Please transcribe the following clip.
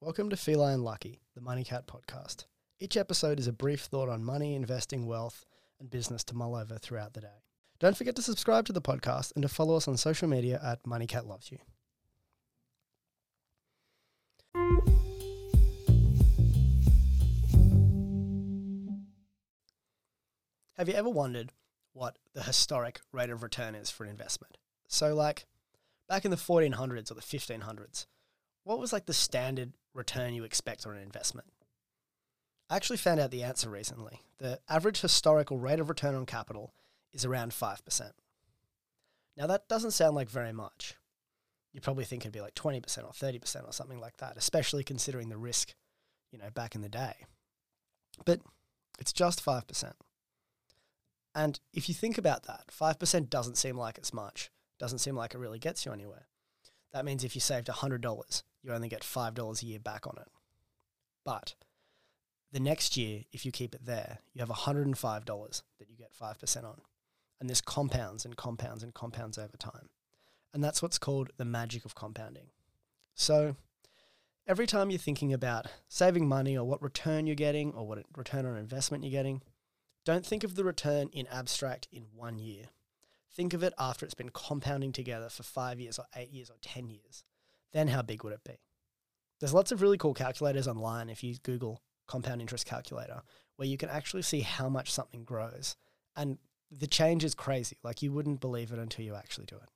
Welcome to Feline Lucky, the Money Cat podcast. Each episode is a brief thought on money, investing, wealth, and business to mull over throughout the day. Don't forget to subscribe to the podcast and to follow us on social media at Money Cat Loves You. Have you ever wondered what the historic rate of return is for an investment? So, like back in the 1400s or the 1500s, what was like the standard return you expect on an investment? I actually found out the answer recently. The average historical rate of return on capital is around 5%. Now, that doesn't sound like very much. You probably think it'd be like 20% or 30% or something like that, especially considering the risk, you know, back in the day. But it's just 5%. And if you think about that, 5% doesn't seem like it's much, doesn't seem like it really gets you anywhere. That means if you saved $100, you only get $5 a year back on it. But the next year, if you keep it there, you have $105 that you get 5% on. And this compounds and compounds and compounds over time. And that's what's called the magic of compounding. So every time you're thinking about saving money or what return you're getting or what return on investment you're getting, don't think of the return in abstract in one year. Think of it after it's been compounding together for five years or eight years or 10 years. Then how big would it be? There's lots of really cool calculators online if you Google compound interest calculator where you can actually see how much something grows. And the change is crazy. Like you wouldn't believe it until you actually do it.